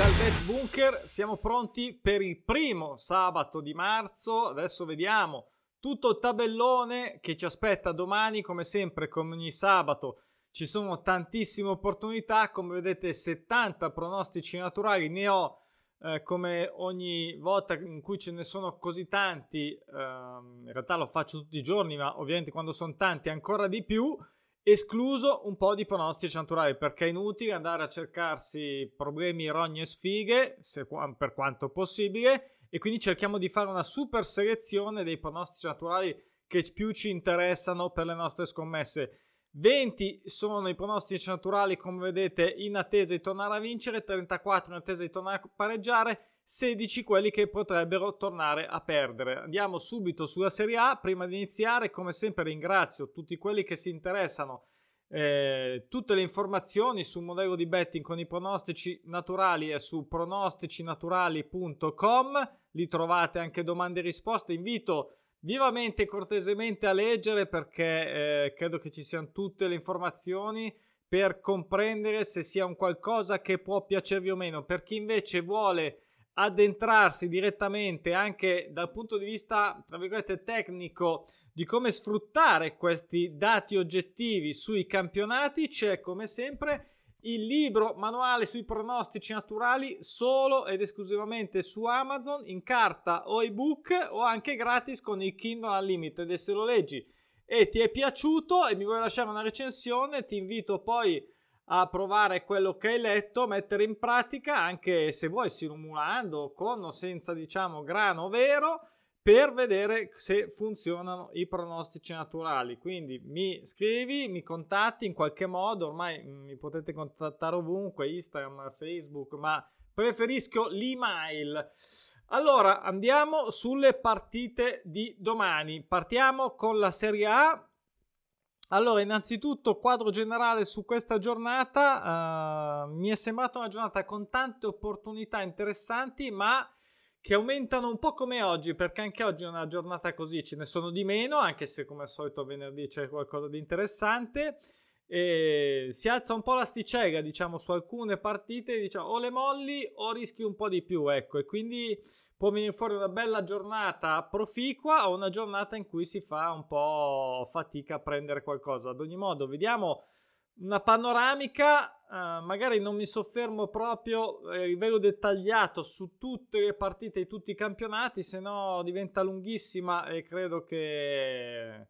dal Bet Bunker, siamo pronti per il primo sabato di marzo. Adesso vediamo tutto il tabellone che ci aspetta domani, come sempre, come ogni sabato. Ci sono tantissime opportunità, come vedete 70 pronostici naturali, ne ho eh, come ogni volta in cui ce ne sono così tanti, eh, in realtà lo faccio tutti i giorni, ma ovviamente quando sono tanti ancora di più escluso un po' di pronostici naturali perché è inutile andare a cercarsi problemi, rogne e sfighe se, per quanto possibile e quindi cerchiamo di fare una super selezione dei pronostici naturali che più ci interessano per le nostre scommesse. 20 sono i pronostici naturali come vedete in attesa di tornare a vincere, 34 in attesa di tornare a pareggiare 16 quelli che potrebbero tornare a perdere. Andiamo subito sulla Serie A. Prima di iniziare, come sempre, ringrazio tutti quelli che si interessano. Eh, tutte le informazioni sul modello di betting con i pronostici naturali è su pronosticinaturali.com. Lì trovate anche domande e risposte. Invito vivamente e cortesemente a leggere perché eh, credo che ci siano tutte le informazioni per comprendere se sia un qualcosa che può piacervi o meno. Per chi invece vuole addentrarsi direttamente anche dal punto di vista, tra virgolette, tecnico di come sfruttare questi dati oggettivi sui campionati, c'è come sempre il libro manuale sui pronostici naturali solo ed esclusivamente su Amazon in carta o ebook o anche gratis con il Kindle Unlimited. E se lo leggi e ti è piaciuto e mi vuoi lasciare una recensione ti invito poi a provare quello che hai letto, mettere in pratica anche se vuoi simulando con o senza diciamo grano vero per vedere se funzionano i pronostici naturali. Quindi mi scrivi, mi contatti in qualche modo, ormai mi potete contattare ovunque, Instagram, Facebook, ma preferisco l'email. Allora, andiamo sulle partite di domani. Partiamo con la Serie A allora, innanzitutto, quadro generale su questa giornata. Uh, mi è sembrata una giornata con tante opportunità interessanti, ma che aumentano un po' come oggi, perché anche oggi è una giornata così, ce ne sono di meno, anche se come al solito venerdì c'è qualcosa di interessante. E si alza un po' l'asticella, diciamo, su alcune partite, diciamo, o le molli o rischi un po' di più, ecco, e quindi può venire fuori una bella giornata proficua o una giornata in cui si fa un po' fatica a prendere qualcosa. Ad ogni modo, vediamo una panoramica, eh, magari non mi soffermo proprio a livello dettagliato su tutte le partite di tutti i campionati, se no diventa lunghissima e credo che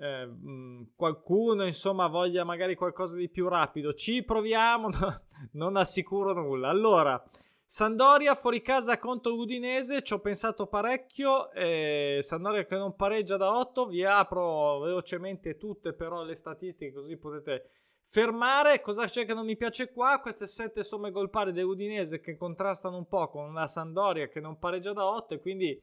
eh, mm, qualcuno insomma voglia magari qualcosa di più rapido. Ci proviamo, non assicuro nulla. Allora, Sandoria fuori casa contro l'Udinese, ci ho pensato parecchio. Eh, Sandoria che non pareggia da 8. Vi apro velocemente tutte però le statistiche così potete fermare. Cosa c'è che non mi piace qua? Queste 7 somme gol pari dell'Udinese che contrastano un po' con la Sandoria che non pareggia da 8 e quindi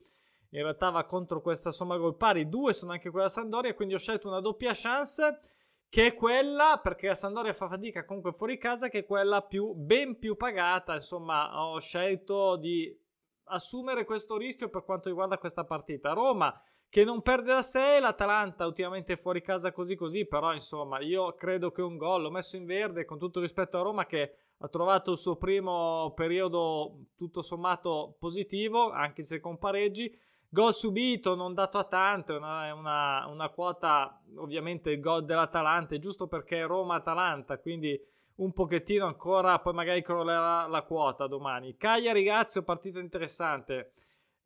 in realtà va contro questa somma gol pari. Due sono anche quella Sandoria, quindi ho scelto una doppia chance che è quella, perché la Sandoria fa fatica comunque fuori casa, che è quella più, ben più pagata. Insomma, ho scelto di assumere questo rischio per quanto riguarda questa partita. Roma che non perde da 6, l'Atalanta ultimamente fuori casa così così, però insomma io credo che un gol l'ho messo in verde con tutto rispetto a Roma che ha trovato il suo primo periodo tutto sommato positivo, anche se con pareggi. Gol subito, non dato a tanto, è una, una, una quota, ovviamente il gol dell'Atalanta, giusto perché è Roma-Atalanta, quindi un pochettino ancora, poi magari crollerà la quota domani. Cagliari Lazio, partita interessante.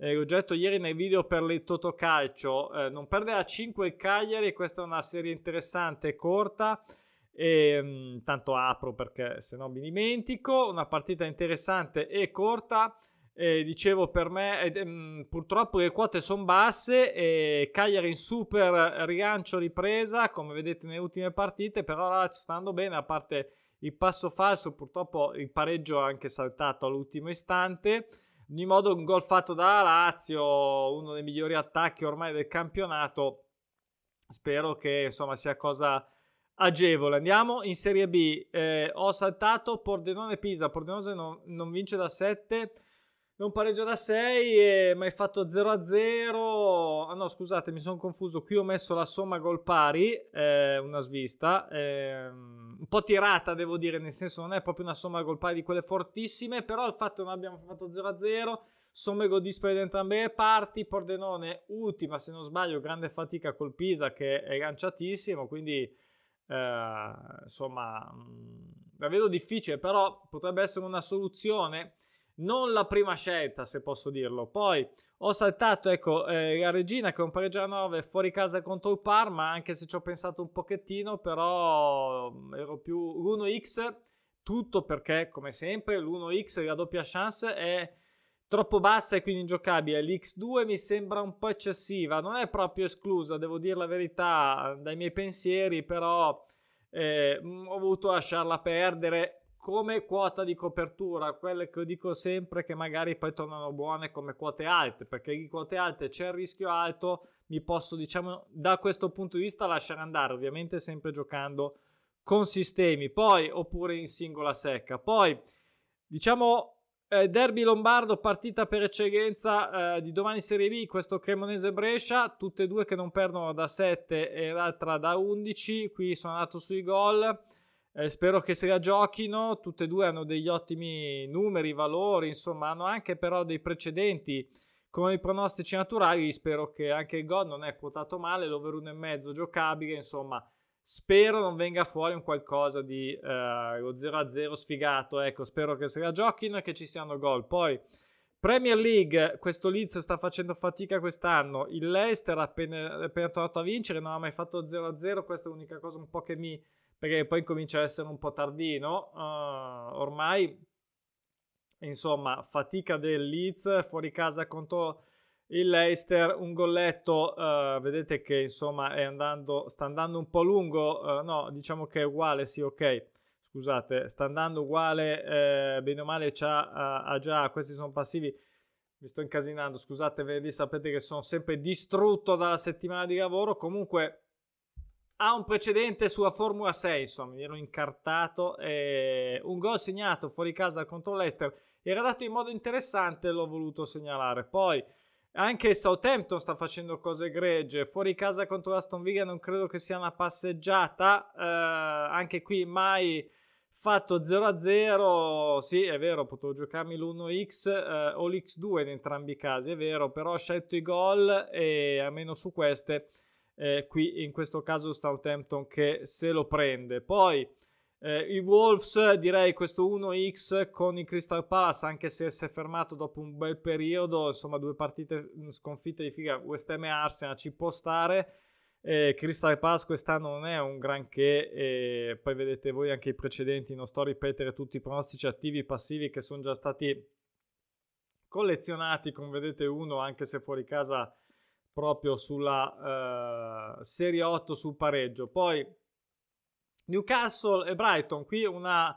Eh, l'ho ieri nel video per il Totocalcio, eh, non perde a 5 il Cagliari, questa è una serie interessante corta. E, mh, tanto apro perché se no mi dimentico. Una partita interessante e corta. Eh, dicevo per me eh, mh, purtroppo le quote sono basse e Cagliari in super rigancio ripresa come vedete nelle ultime partite però la sta andando bene a parte il passo falso purtroppo il pareggio ha anche saltato all'ultimo istante ogni modo un gol fatto da Lazio uno dei migliori attacchi ormai del campionato. Spero che insomma sia cosa agevole. Andiamo in Serie B. Eh, ho saltato Pordenone Pisa. Pordenone non, non vince da 7 non pareggio da 6 e mi hai fatto 0 a 0 ah no scusate mi sono confuso. Qui ho messo la somma gol pari eh, una svista eh, un po' tirata, devo dire, nel senso non è proprio una somma gol pari di quelle fortissime, però il fatto che non abbiamo fatto 0-0, somme gol dispari da entrambe le parti, Pordenone ultima, se non sbaglio, grande fatica col Pisa che è ganciatissimo, quindi eh, insomma mm, la vedo difficile, però potrebbe essere una soluzione non la prima scelta, se posso dirlo. Poi ho saltato, ecco, eh, la Regina che è un pareggio a 9 fuori casa contro il Parma, anche se ci ho pensato un pochettino, però mm, ero più l'1x, tutto perché, come sempre, l'1x, la doppia chance è troppo bassa e quindi ingiocabile. L'X2 mi sembra un po' eccessiva, non è proprio esclusa, devo dire la verità, dai miei pensieri, però eh, mm, ho voluto lasciarla perdere come quota di copertura, quelle che dico sempre che magari poi tornano buone come quote alte, perché di quote alte c'è il rischio alto, mi posso diciamo da questo punto di vista lasciare andare, ovviamente sempre giocando con sistemi, poi oppure in singola secca. Poi diciamo eh, derby lombardo, partita per eccellenza eh, di domani Serie B, questo Cremonese Brescia, tutte e due che non perdono da 7 e l'altra da 11, qui sono andato sui gol. Eh, spero che se la giochino, tutte e due hanno degli ottimi numeri, valori, insomma hanno anche però dei precedenti. Con i pronostici naturali, spero che anche il gol non è quotato male, l'over 1,5 giocabile, insomma spero non venga fuori un qualcosa di eh, 0-0 sfigato, ecco, spero che se la giochino e che ci siano gol. Poi Premier League, questo Leeds sta facendo fatica quest'anno, il Leicester appena, appena tornato a vincere, non ha mai fatto 0-0, questa è l'unica cosa un po' che mi perché poi comincia a essere un po' tardino. Uh, ormai, insomma, fatica del Leeds fuori casa contro il Leicester, un golletto, uh, vedete che insomma andando, sta andando un po' lungo, uh, no, diciamo che è uguale, sì, ok, scusate, sta andando uguale, eh, bene o male ha già, questi sono passivi, mi sto incasinando, scusate, venerdì sapete che sono sempre distrutto dalla settimana di lavoro, comunque ha un precedente sulla Formula 6, insomma, mi ero incartato. Eh, un gol segnato fuori casa contro l'Ester era dato in modo interessante, l'ho voluto segnalare. Poi anche Southampton sta facendo cose egregie. Fuori casa contro Aston Villa non credo che sia una passeggiata. Eh, anche qui mai fatto 0-0. Sì, è vero, potevo giocarmi l'1x eh, o l'x2 in entrambi i casi, è vero, però ho scelto i gol e almeno su queste eh, qui in questo caso Southampton che se lo prende. Poi eh, i Wolves direi questo 1x con i Crystal Palace anche se si è fermato dopo un bel periodo, insomma due partite sconfitte di figa, West Ham e Arsenal ci può stare. Eh, Crystal Palace quest'anno non è un granché e poi vedete voi anche i precedenti, non sto a ripetere tutti i pronostici attivi e passivi che sono già stati collezionati, come vedete uno anche se fuori casa proprio sulla uh, Serie 8 sul pareggio. Poi Newcastle e Brighton, qui una,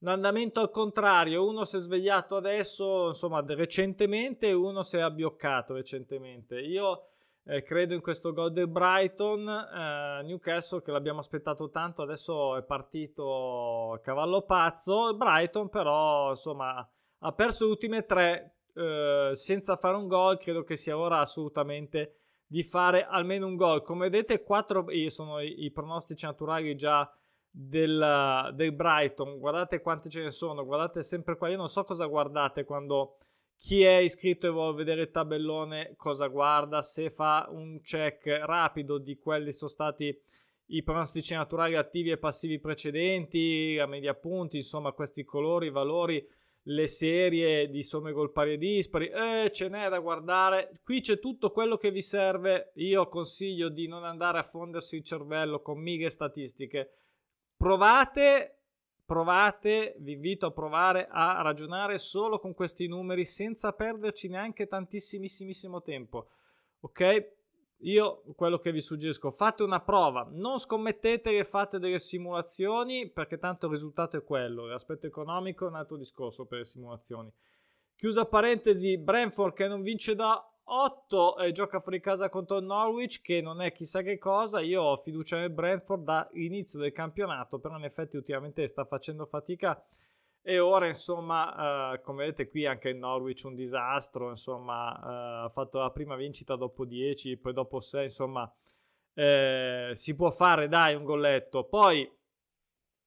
un andamento al contrario, uno si è svegliato adesso, insomma, recentemente uno si è abbioccato recentemente. Io eh, credo in questo gol del Brighton, eh, Newcastle che l'abbiamo aspettato tanto, adesso è partito cavallo pazzo, Brighton però, insomma, ha perso le ultime tre eh, senza fare un gol, credo che sia ora assolutamente di fare almeno un gol. Come vedete, 4 sono i, i, pronostici naturali già del, del, Brighton. Guardate quanti ce ne sono, guardate sempre qua. Io non so cosa guardate quando chi è iscritto e vuole vedere il tabellone, cosa guarda, se fa un check rapido di quelli sono stati i pronostici naturali attivi e passivi precedenti, la media punti, insomma, questi colori, valori le serie di somme gol pari e dispari, eh, ce n'è da guardare. Qui c'è tutto quello che vi serve. Io consiglio di non andare a fondersi il cervello con mighe statistiche. Provate, provate, vi invito a provare a ragionare solo con questi numeri senza perderci neanche tantissimissimo tempo. Ok? Io quello che vi suggerisco, fate una prova, non scommettete che fate delle simulazioni perché tanto il risultato è quello, l'aspetto economico è un altro discorso per le simulazioni. Chiusa parentesi, Brentford che non vince da 8 e gioca fuori casa contro Norwich che non è chissà che cosa, io ho fiducia nel Brentford dall'inizio del campionato, però in effetti ultimamente sta facendo fatica e ora, insomma, uh, come vedete qui anche il Norwich un disastro, insomma, uh, ha fatto la prima vincita dopo 10, poi dopo 6, insomma, eh, si può fare, dai, un golletto. Poi,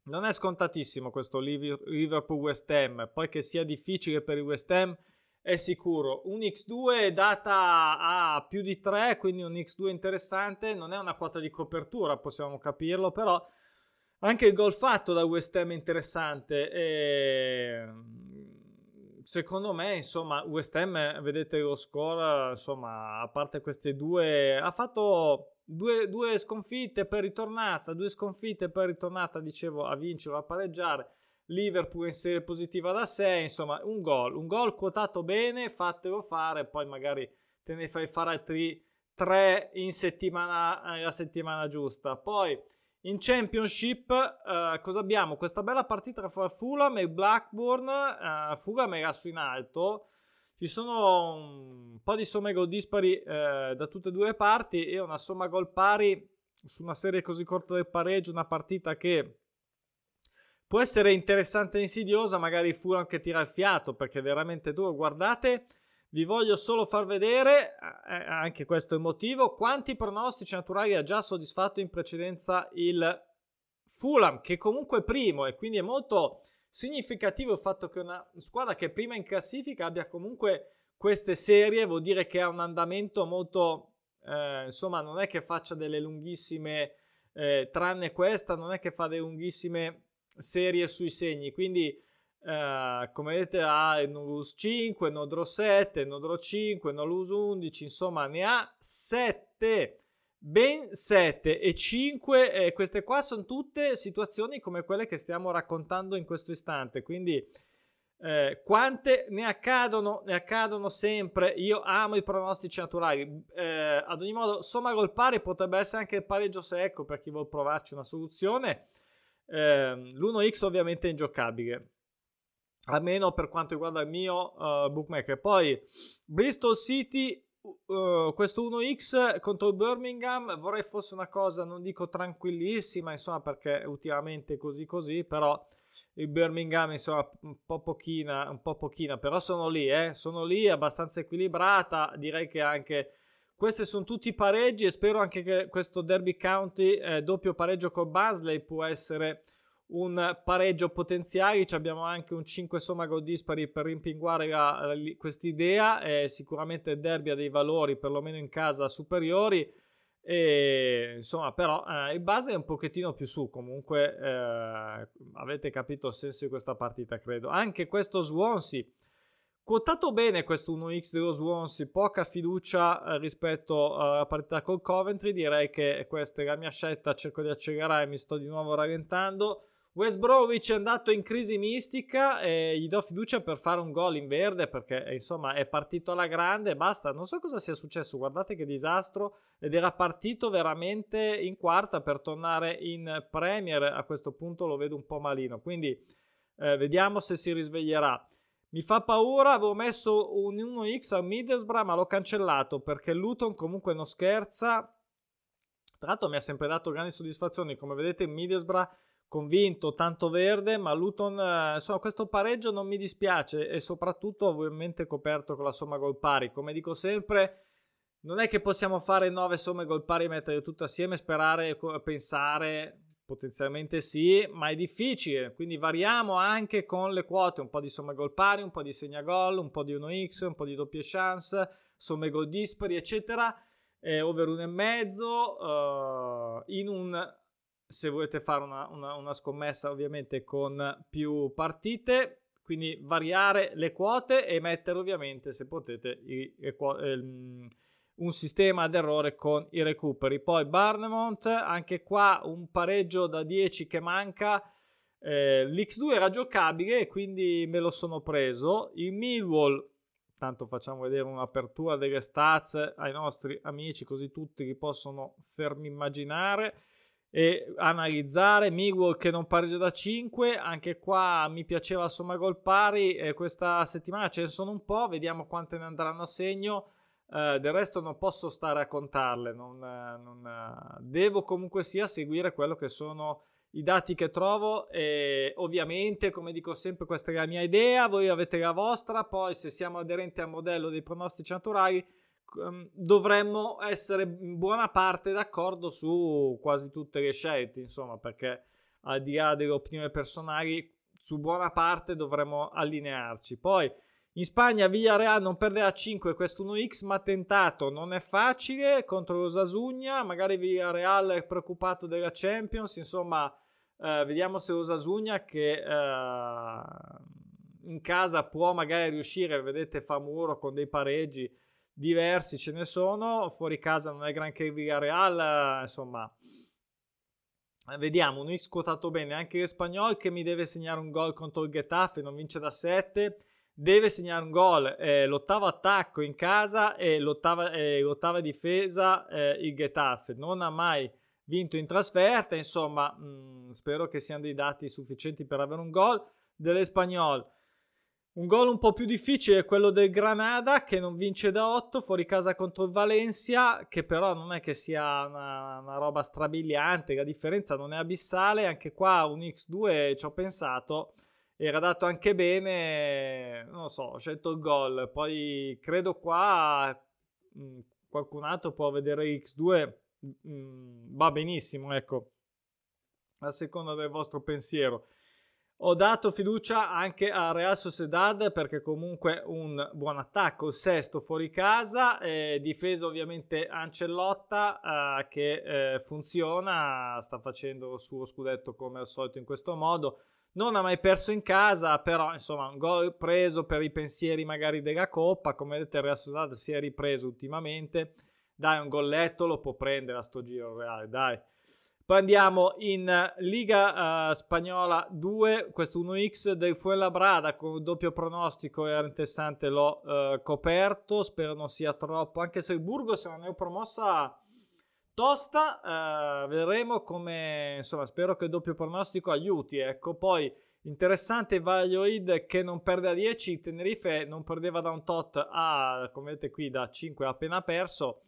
non è scontatissimo questo Liverpool-West Ham, poi che sia difficile per il West Ham è sicuro. Un X2 è data a più di 3, quindi un X2 interessante, non è una quota di copertura, possiamo capirlo, però anche il gol fatto da West Ham è interessante. E secondo me, insomma, West Ham, vedete lo score, insomma, a parte queste due, ha fatto due, due sconfitte per ritornata, due sconfitte per ritornata, dicevo, a vincere o a pareggiare. Liverpool in serie positiva da 6, insomma, un gol, un gol quotato bene, fatelo fare, poi magari te ne fai fare altri tre in settimana, la settimana giusta. Poi in Championship, uh, cosa abbiamo? Questa bella partita tra Fulham e Blackburn. Uh, Fulham era su in alto. Ci sono un po' di somme gol dispari uh, da tutte e due le parti e una somma gol pari su una serie così corta del pareggio. Una partita che può essere interessante e insidiosa. Magari Fulham che tira il fiato perché è veramente duro. Guardate vi voglio solo far vedere, eh, eh, anche questo è il motivo, quanti pronostici naturali ha già soddisfatto in precedenza il Fulham, che comunque è primo e quindi è molto significativo il fatto che una squadra che è prima in classifica abbia comunque queste serie, vuol dire che ha un andamento molto, eh, insomma, non è che faccia delle lunghissime, eh, tranne questa, non è che fa delle lunghissime serie sui segni, quindi Uh, come vedete ha il Nodus 5, Nodro 7, Nodro 5, Nodus 11, insomma ne ha 7, ben 7 e 5, eh, queste qua sono tutte situazioni come quelle che stiamo raccontando in questo istante, quindi eh, quante ne accadono, ne accadono sempre, io amo i pronostici naturali, eh, ad ogni modo somma gol pari potrebbe essere anche il pareggio secco per chi vuole provarci una soluzione, ehm, l'1x ovviamente è ingiocabile almeno per quanto riguarda il mio uh, bookmaker. Poi Bristol City, uh, questo 1x contro il Birmingham, vorrei fosse una cosa, non dico tranquillissima, insomma, perché ultimamente così così, però il Birmingham, insomma, un po' pochina, un po' pochina, però sono lì, eh, sono lì, abbastanza equilibrata, direi che anche... Questi sono tutti pareggi e spero anche che questo Derby County eh, doppio pareggio con Basley può essere un pareggio potenziale, abbiamo anche un 5 somma gol dispari per rimpinguare questa idea. Eh, sicuramente il derby ha dei valori, perlomeno in casa, superiori. E, insomma, però eh, il base è un pochettino più su. Comunque, eh, avete capito il senso di questa partita, credo. Anche questo Swansea. Quotato bene questo 1x dello Swansea, poca fiducia eh, rispetto alla partita col Coventry. Direi che questa è la mia scelta. Cerco di accelerare, mi sto di nuovo rallentando. West Bromwich è andato in crisi mistica e gli do fiducia per fare un gol in verde perché insomma è partito alla grande basta. Non so cosa sia successo, guardate che disastro ed era partito veramente in quarta per tornare in Premier. A questo punto lo vedo un po' malino, quindi eh, vediamo se si risveglierà. Mi fa paura, avevo messo un 1x a Middlesbrough ma l'ho cancellato perché Luton comunque non scherza. Tra l'altro mi ha sempre dato grandi soddisfazioni, come vedete Middlesbrough convinto, tanto verde, ma Luton, eh, insomma, questo pareggio non mi dispiace e soprattutto ovviamente coperto con la somma gol pari. Come dico sempre, non è che possiamo fare 9 somme gol pari e mettere tutto assieme, sperare, pensare, potenzialmente sì, ma è difficile, quindi variamo anche con le quote, un po' di somme gol pari, un po' di segna gol, un po' di 1x, un po' di doppie chance, somme gol dispari, eccetera. Eh, over 1,5 uh, in un se volete fare una, una, una scommessa ovviamente con più partite quindi variare le quote e mettere ovviamente se potete i, i, ehm, un sistema ad errore con i recuperi. Poi Barnemont anche qua un pareggio da 10 che manca. Eh, l'X2 era giocabile quindi me lo sono preso. Il Millwall tanto facciamo vedere un'apertura delle stats ai nostri amici così tutti li possono fermi immaginare e analizzare. Millwall che non pareggia da 5 anche qua mi piaceva somma gol pari eh, questa settimana ce ne sono un po' vediamo quante ne andranno a segno. Eh, del resto non posso stare a contarle non, non, devo comunque sia seguire quello che sono i dati che trovo e ovviamente come dico sempre questa è la mia idea voi avete la vostra poi se siamo aderenti al modello dei pronostici naturali dovremmo essere in buona parte d'accordo su quasi tutte le scelte, insomma, perché al di là delle opinioni personali, su buona parte dovremmo allinearci. Poi in Spagna Villarreal non perderà 5 questo 1x, ma tentato non è facile contro lo Sasugna, magari Villarreal è preoccupato della Champions, insomma eh, vediamo se lo Sasugna che eh, in casa può magari riuscire, vedete fa muro con dei pareggi diversi, ce ne sono, fuori casa non è granché Villarreal, insomma vediamo, un X quotato bene, anche l'Espagnol che mi deve segnare un gol contro il Getafe, non vince da 7 deve segnare un gol, eh, l'ottavo attacco in casa e l'ottava, eh, l'ottava difesa eh, il Getafe, non ha mai vinto in trasferta, insomma mh, mm, spero che siano dei dati sufficienti per avere un gol dell'Espagnol. Un gol un po' più difficile è quello del Granada che non vince da 8 fuori casa contro il Valencia, che però non è che sia una, una roba strabiliante, la differenza non è abissale, anche qua un X2 ci ho pensato, era dato anche bene, non lo so, ho scelto il gol, poi credo qua mh, mm, qualcun altro può vedere X2, mh, mm, va benissimo, ecco, a seconda del vostro pensiero. Ho dato fiducia anche a Real Sociedad perché comunque un buon attacco, il sesto fuori casa, eh, difesa ovviamente Ancellotta eh, che eh, funziona, sta facendo il suo scudetto come al solito in questo modo. Non ha mai perso in casa, però insomma un gol preso per i pensieri magari della Coppa, come vedete il Real Sociedad si è ripreso ultimamente, dai un golletto lo può prendere a sto giro Reale, dai. Poi andiamo in Liga uh, Spagnola 2, questo 1x del Fuenlabrada con doppio pronostico era interessante, l'ho uh, coperto, spero non sia troppo, anche se il Burgos è una neopromossa tosta. Uh, vedremo come, insomma, spero che il doppio pronostico aiuti. Ecco, poi interessante Valladolid che non perde a 10. Tenerife non perdeva da un tot a, come vedete qui, da 5 ha appena perso.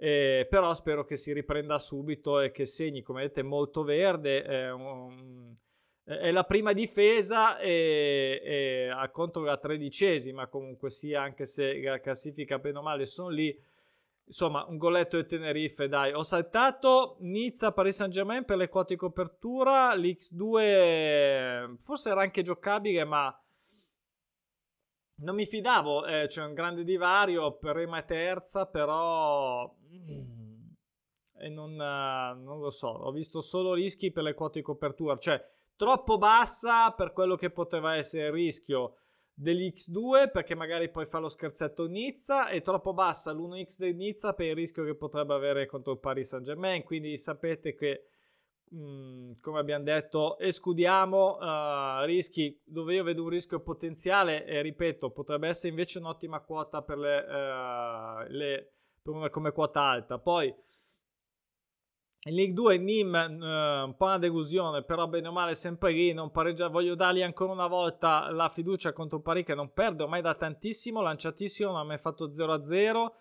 Eh, però spero che si riprenda subito e che segni, come vedete, molto verde. Eh, un, è la prima difesa e, e a contro la tredicesima comunque sia, anche se la classifica bene o male sono lì Insomma, un goletto di Tenerife, dai. Ho saltato Nizza, Paris Saint Germain per le quote di copertura. L'X2 forse era anche giocabile, ma non mi fidavo. Eh, c'è un grande divario. Prima e terza, però... Mm, e non, non lo so. Ho visto solo rischi per le quote di copertura. Cioè, troppo bassa per quello che poteva essere il rischio dell'X2 perché magari poi fa lo scherzetto Nizza e troppo bassa l'1X del Nizza per il rischio che potrebbe avere contro il Paris Saint Germain quindi sapete che mm, come abbiamo detto escludiamo uh, rischi dove io vedo un rischio potenziale e ripeto potrebbe essere invece un'ottima quota per le, uh, le per una come quota alta. Poi in League 2 Nim eh, un po' una delusione, però bene o male sempre lì, non pareggia, voglio dargli ancora una volta la fiducia contro Parì che non perde ormai da tantissimo, lanciatissimo, non ha mai fatto 0-0,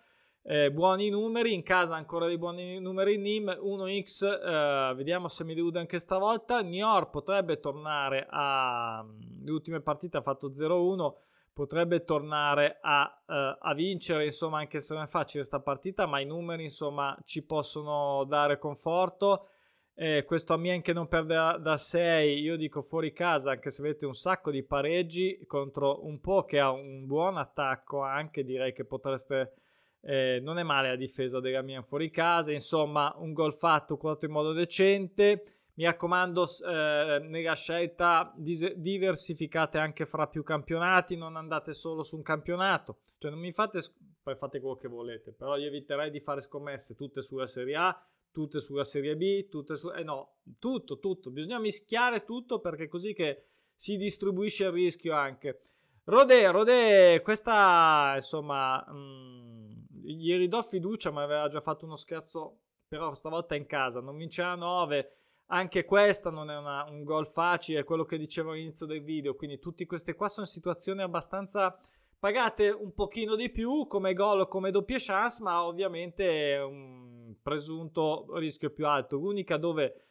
eh, buoni numeri, in casa ancora dei buoni numeri Nim, 1x, eh, vediamo se mi delude anche stavolta, Nior potrebbe tornare a, le ultime partite ha fatto 0-1, potrebbe tornare a, uh, a, vincere, insomma, anche se non è facile questa partita, ma i numeri, insomma, ci possono dare conforto. Eh, questo Amien che non perde da 6, io dico fuori casa, anche se avete un sacco di pareggi contro un po' che ha un buon attacco, anche direi che potreste... Eh, non è male la difesa dell'Amiens fuori casa, insomma, un gol fatto, quotato in modo decente. Mi raccomando, eh, nella scelta diversificate anche fra più campionati, non andate solo su un campionato, cioè non mi fate, poi fate quello che volete, però io eviterei di fare scommesse tutte sulla Serie A, tutte sulla Serie B, tutte su... Eh no, tutto, tutto, bisogna mischiare tutto perché così che si distribuisce il rischio anche. Rodè, Rodè, questa insomma, mh, mm, gli ridò fiducia, ma aveva già fatto uno scherzo, però stavolta in casa, non vinceva 9 anche questa non è una, un gol facile, è quello che dicevo all'inizio del video, quindi tutte queste qua sono situazioni abbastanza pagate un pochino di più come gol o come doppie chance, ma ovviamente un presunto rischio più alto. L'unica dove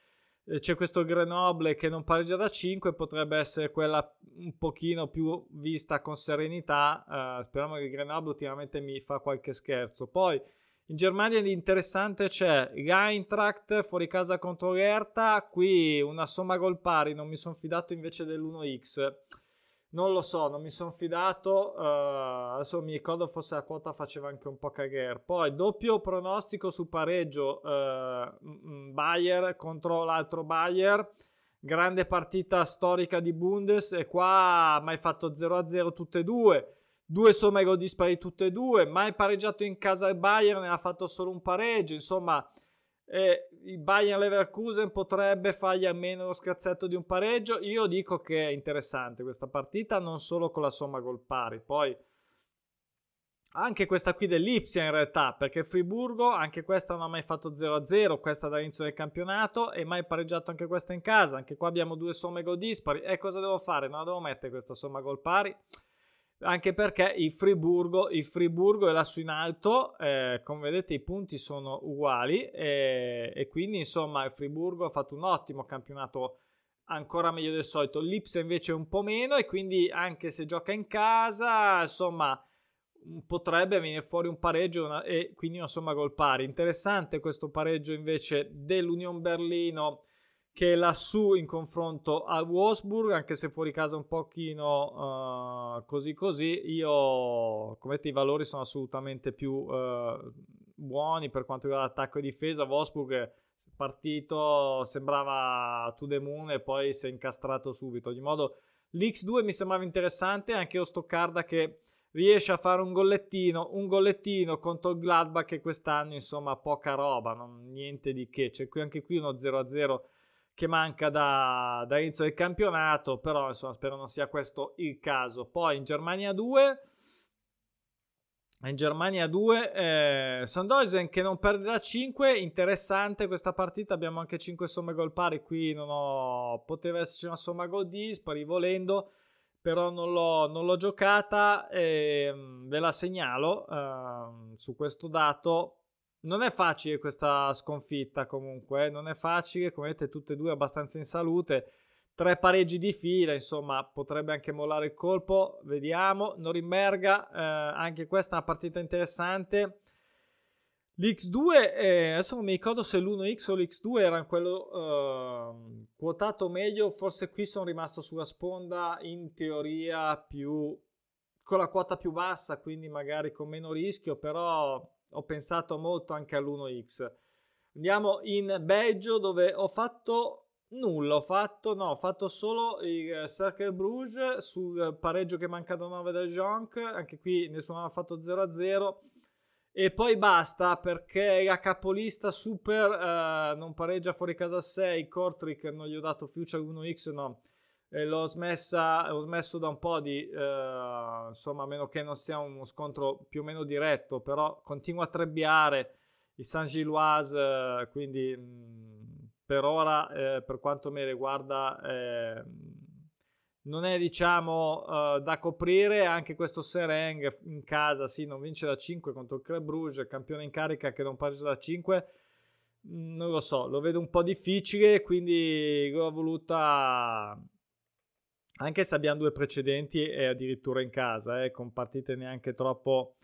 c'è questo Grenoble che non pareggia da 5 potrebbe essere quella un pochino più vista con serenità. Uh, speriamo che Grenoble ultimamente mi fa qualche scherzo. Poi In Germania di interessante c'è l'Eintracht fuori casa contro l'Erta, qui una somma gol pari, non mi sono fidato invece dell'1x. Non lo so, non mi sono fidato, uh, adesso mi ricordo forse la quota faceva anche un po' cagare. Poi doppio pronostico su pareggio uh, Bayer contro l'altro Bayer, grande partita storica di Bundes e qua mai fatto 0-0 tutte e due due somme gol dispari tutte e due, mai pareggiato in casa il Bayern, ne ha fatto solo un pareggio, insomma eh, il Bayern Leverkusen potrebbe fargli almeno lo scazzetto di un pareggio, io dico che è interessante questa partita, non solo con la somma gol pari, poi anche questa qui dell'Ipsia in realtà, perché Friburgo, anche questa non ha mai fatto 0-0, questa dall'inizio del campionato, e mai pareggiato anche questa in casa, anche qua abbiamo due somme gol dispari, e cosa devo fare? Non la devo mettere questa somma gol pari? Anche perché il Friburgo, il Friburgo è lassù in alto, eh, come vedete i punti sono uguali e, e, quindi insomma il Friburgo ha fatto un ottimo campionato ancora meglio del solito, l'Ipsa invece un po' meno e quindi anche se gioca in casa insomma potrebbe venire fuori un pareggio una, e quindi una somma gol pari. Interessante questo pareggio invece dell'Union Berlino che è lassù in confronto al Wolfsburg, anche se fuori casa un pochino uh, così così, io come vedete i valori sono assolutamente più uh, buoni per quanto riguarda attacco e difesa. Wolfsburg partito, sembrava to the moon e poi si è incastrato subito. Di modo l'X2 mi sembrava interessante, anche lo Stoccarda che riesce a fare un gollettino, un gollettino contro il Gladbach che quest'anno insomma poca roba, non, niente di che. C'è qui anche qui uno 0-0 che manca da, da inizio del campionato, però insomma spero non sia questo il caso. Poi in Germania 2 in Germania 2 eh, Sandoisen che non perde da 5 interessante questa partita abbiamo anche 5 somme gol pari qui non ho poteva esserci una somma gol dispari volendo però non l'ho, non l'ho giocata e mm, ve la segnalo eh, su questo dato non è facile questa sconfitta comunque, eh? non è facile, come vedete tutte e due abbastanza in salute, tre pareggi di fila, insomma potrebbe anche mollare il colpo, vediamo, Norimberga, eh, anche questa è una partita interessante, l'X2, eh, adesso non mi ricordo se l'1X o l'X2 era quello eh, quotato meglio, forse qui sono rimasto sulla sponda in teoria più con la quota più bassa, quindi magari con meno rischio, però ho pensato molto anche all'1x. Andiamo in Belgio dove ho fatto nulla, ho fatto, no, ho fatto solo il Cercle Bruges sul pareggio che manca da 9 del Jonk, anche qui nessuno ha fatto 0-0 e poi basta perché la capolista super eh, non pareggia fuori casa 6, Kortrick non gli ho dato future 1x, no eh, l'ho, smessa, l'ho smesso da un po' di, eh, insomma, a meno che non sia uno scontro più o meno diretto, però continua a trebbiare il San Gilloise, eh, quindi mh, per ora, eh, per quanto mi riguarda, eh, non è diciamo da coprire anche questo Sereng in casa sì non vince da 5 contro il Club Bruges campione in carica che non pareggia da 5 non lo so lo vedo un po' difficile quindi l'ho voluta anche se abbiamo due precedenti e addirittura in casa, eh, con partite neanche troppo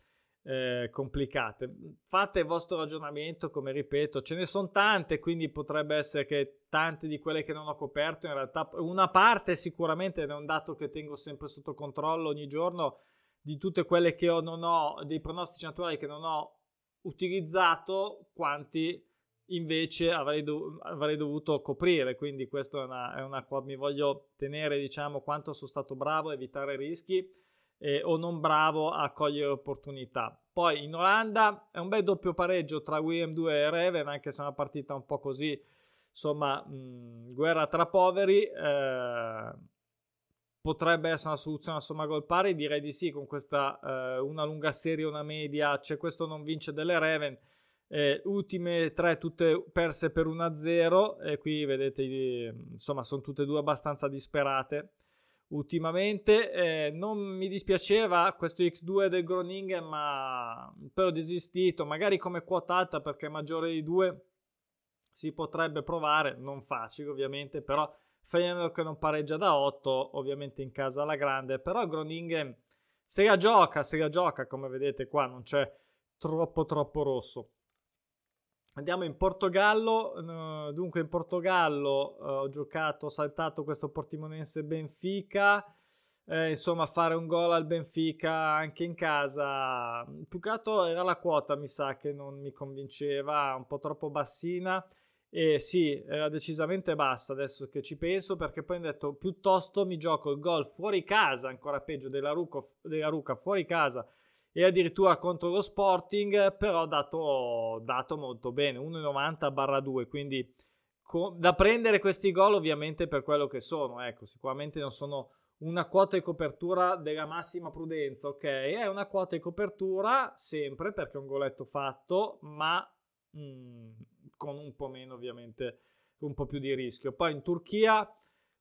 eh, complicate. Fate il vostro ragionamento, come ripeto, ce ne sono tante, quindi potrebbe essere che tante di quelle che non ho coperto, in realtà una parte sicuramente è un dato che tengo sempre sotto controllo ogni giorno, di tutte quelle che ho, non ho, dei pronostici naturali che non ho utilizzato, quanti invece avrei, dov- avrei, dovuto coprire. Quindi questo è una, è una mi voglio tenere, diciamo, quanto sono stato bravo a evitare rischi eh, o non bravo a cogliere opportunità. Poi in Olanda è un bel doppio pareggio tra William 2 e Reven, anche se è una partita un po' così, insomma, mh, guerra tra poveri. Eh, potrebbe essere una soluzione a somma gol pari, direi di sì, con questa eh, una lunga serie, una media, c'è questo non vince delle Reven eh, ultime tre tutte perse per 1-0 e qui vedete insomma sono tutte e due abbastanza disperate ultimamente eh, non mi dispiaceva questo X2 del Groningen ma però ho desistito magari come quota alta perché maggiore di 2 si potrebbe provare non facile ovviamente però Feyenoord che non pareggia da 8 ovviamente in casa alla grande però Groningen se la gioca se la gioca come vedete qua non c'è troppo troppo rosso. Andiamo in Portogallo, dunque in Portogallo uh, ho giocato, ho saltato questo Portimonense Benfica, eh, insomma fare un gol al Benfica anche in casa, più che altro era la quota mi sa che non mi convinceva, un po' troppo bassina e sì, era decisamente bassa adesso che ci penso perché poi ho detto piuttosto mi gioco il gol fuori casa, ancora peggio della, Ruco, della Ruca fuori casa e addirittura contro lo Sporting, però dato, dato molto bene, 1,90-2, quindi co- da prendere questi gol ovviamente per quello che sono, ecco, sicuramente non sono una quota di copertura della massima prudenza, ok? È una quota di copertura sempre perché è un goletto fatto, ma mm, con un po' meno ovviamente, un po' più di rischio. Poi in Turchia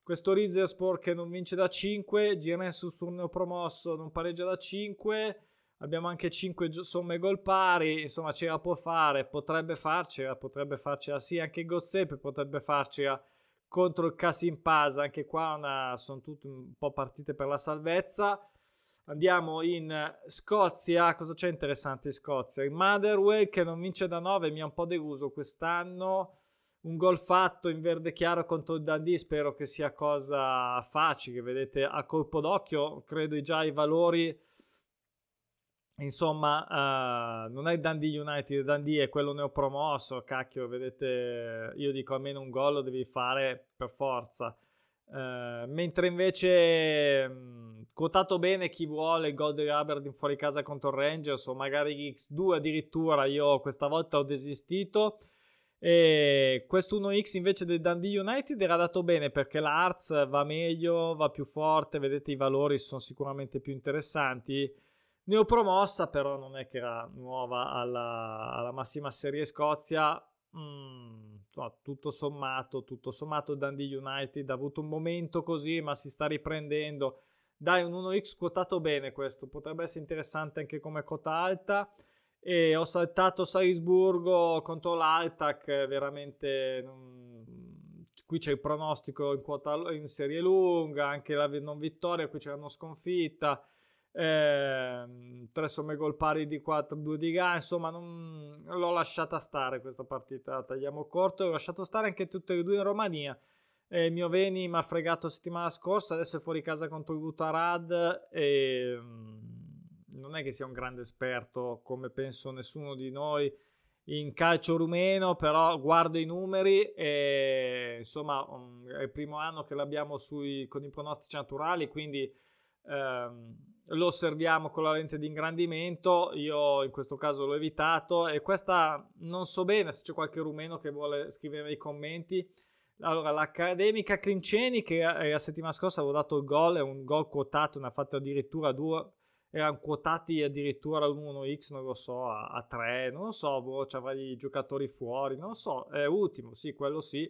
questo Rizespor che non vince da 5, Giresus turno promosso non pareggia da 5, abbiamo anche 5 somme gol pari, insomma ce la può fare, potrebbe farcela, potrebbe farcela sì, anche Gozzepe potrebbe farcela contro il Casim Paz, anche qua una, sono tutte un po' partite per la salvezza. Andiamo in Scozia, cosa c'è interessante in Scozia? Il Motherwell che non vince da 9, mi ha un po' deluso quest'anno. Un gol fatto in verde chiaro contro il Dundee, spero che sia cosa facile, vedete a colpo d'occhio, credo già i valori Insomma, uh, non è Dundee United, Dundee è quello neopromosso, cacchio, vedete, io dico almeno un gol lo devi fare per forza. Uh, mentre invece mh, quotato bene chi vuole il gol di Aberdeen fuori casa contro Rangers o magari X2 addirittura, io questa volta ho desistito. E questo 1x invece del Dundee United era dato bene perché la Arts va meglio, va più forte, vedete i valori sono sicuramente più interessanti neopromossa, però non è che era nuova alla, alla massima serie Scozia. Mm, tutto sommato, tutto sommato, Dundee United ha avuto un momento così, ma si sta riprendendo. Dai, un 1x quotato bene questo, potrebbe essere interessante anche come quota alta. E ho saltato Salisburgo contro l'Altac, veramente. Non... Qui c'è il pronostico in, quota, in serie lunga, anche la non vittoria, qui c'è una sconfitta eh, tre somme gol pari di 4, 2 di gara, insomma non l'ho lasciata stare questa partita, tagliamo corto, l'ho lasciato stare anche tutte e due in Romania. Eh, il mio Veni mi ha fregato settimana scorsa, adesso è fuori casa contro il Butarad e mm, non è che sia un grande esperto come penso nessuno di noi in calcio rumeno, però guardo i numeri e insomma mm, è il primo anno che l'abbiamo sui, con i pronostici naturali, quindi ehm, lo osserviamo con la lente di ingrandimento, io in questo caso l'ho evitato e questa non so bene se c'è qualche rumeno che vuole scrivere nei commenti. Allora, l'Accademica Clinceni che la settimana scorsa avevo dato il gol, è un gol quotato, ne ha fatto addirittura due, erano quotati addirittura all'1x, non lo so, a, a 3, non lo so, boh, c'avrà i giocatori fuori, non lo so, è ultimo, sì, quello sì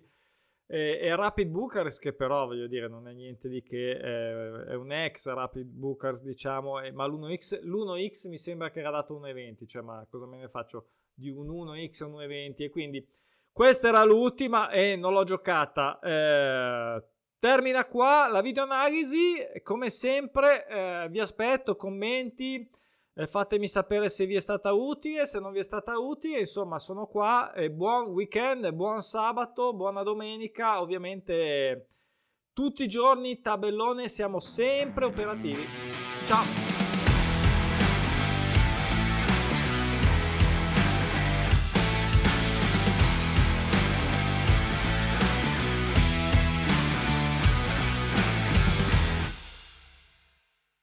e, e, Rapid Bucharest che però voglio dire non è niente di che è, è un ex Rapid Bucharest diciamo e, ma l'1x, l'1x mi sembra che era dato 1,20 cioè ma cosa me ne faccio di un 1x a un 1,20 e quindi questa era l'ultima e non l'ho giocata. Eh, termina qua la videoanalisi come sempre eh, vi aspetto commenti eh, fatemi sapere se vi è stata utile, se non vi è stata utile, insomma sono qua e buon weekend, buon sabato, buona domenica, ovviamente tutti i giorni tabellone siamo sempre operativi. Ciao!